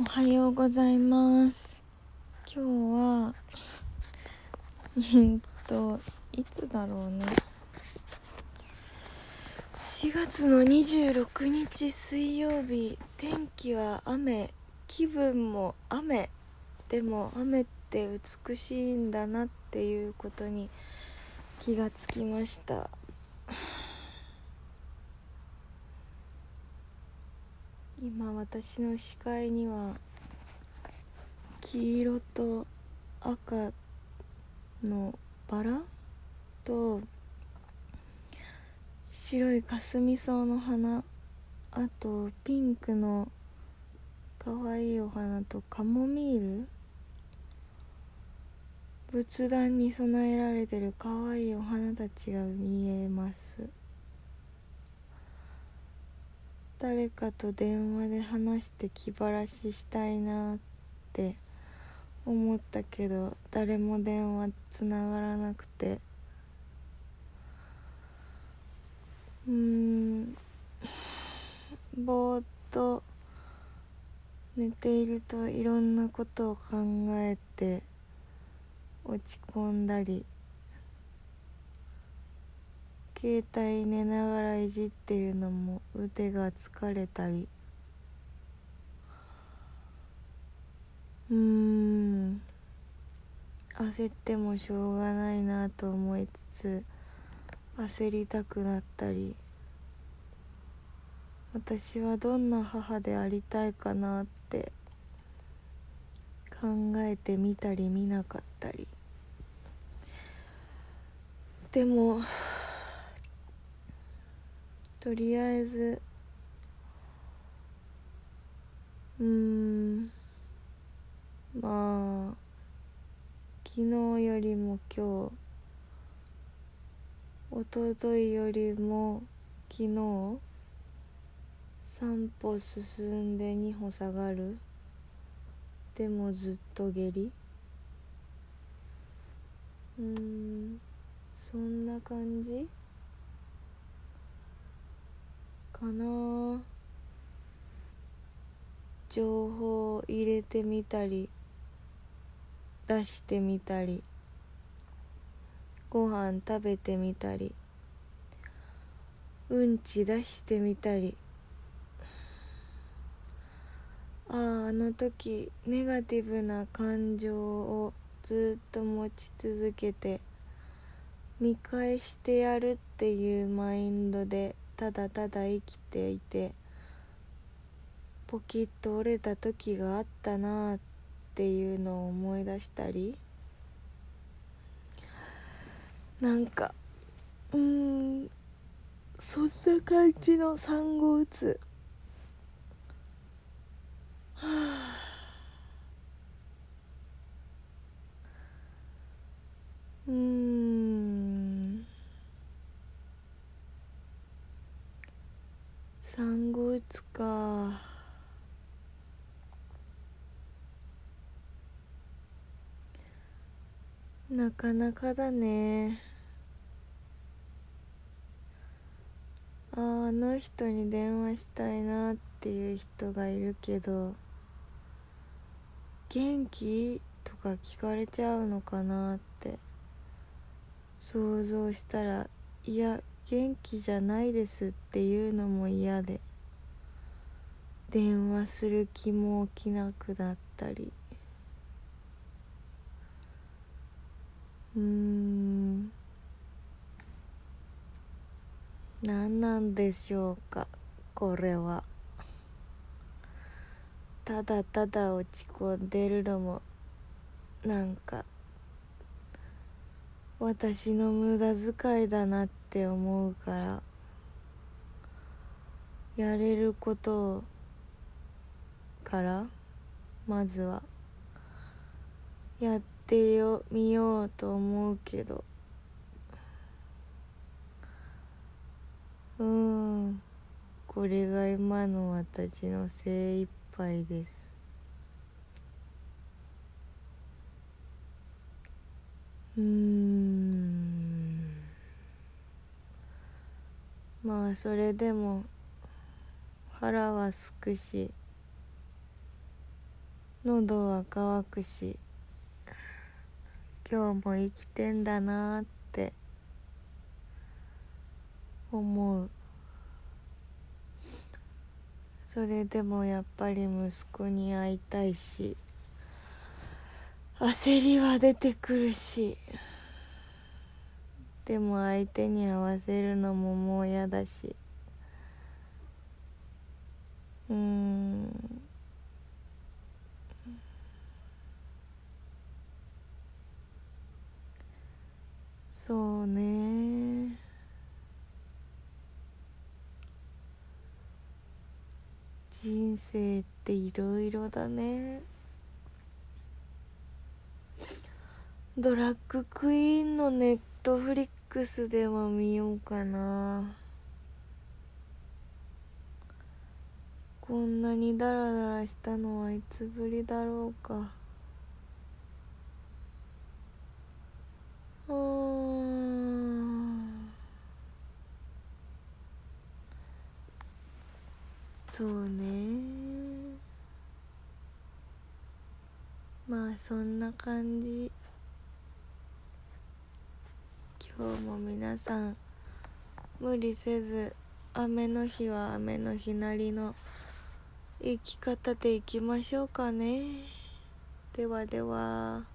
おはようございます。今日はうんといつだろうね。4月の26日水曜日天気は雨気分も雨でも雨って美しいんだなっていうことに気がつきました。今私の視界には黄色と赤のバラと白いかすみ草の花あとピンクのかわいいお花とカモミール仏壇に備えられてるかわいいお花たちが見えます。誰かと電話で話して気晴らししたいなって思ったけど誰も電話つながらなくて。うん。ぼーっと寝ているといろんなことを考えて落ち込んだり携帯寝ながらいじっているのも腕が疲れたり。うーん。焦ってもしょうがないなと思いつつ焦りたくなったり。私はどんな母でありたいかなって考えてみたり見なかったり。でもとりあえずうんまあ昨日よりも今日おとといよりも昨日3歩進んで2歩下がる。でもずっと下痢。うんそんな感じ？かな。情報を入れてみたり出してみたりご飯食べてみたりうんち出してみたり。あああの時ネガティブな感情をずっと持ち続けて見返してやるっていうマインドでただただ生きていてポキッと折れた時があったなあっていうのを思い出したりなんかうんそんな感じの産後うつはあうーん産後うつか。なかなかだね。あーあの人に電話したいなっていう人がいるけど元気？とか聞かれちゃうのかなって。想像したらいや元気じゃないですっていうのも嫌で。電話する気も起きなくなったり。うーん。何なんでしょうかこれは。ただただ落ち込んでるのもなんか私の無駄遣いだなって思うからやれることをからまずは。やってみようと思うけど。うん。これが今の私の精一杯です。うん。まあそれでも腹はすくし。喉は渇くし今日も生きてんだなって思う。それでもやっぱり息子に会いたいし焦りは出てくるしでも相手に合わせるのももう嫌だし。うん。そうね。人生っていろいろだね。ドラッグクイーンのネットフリックスでも見ようかな。こんなにダラダラしたのはいつぶりだろうか。うんそうね。まあそんな感じ。今日も皆さん無理せず雨の日は雨の日なりの生き方でいきましょうかね。ではでは。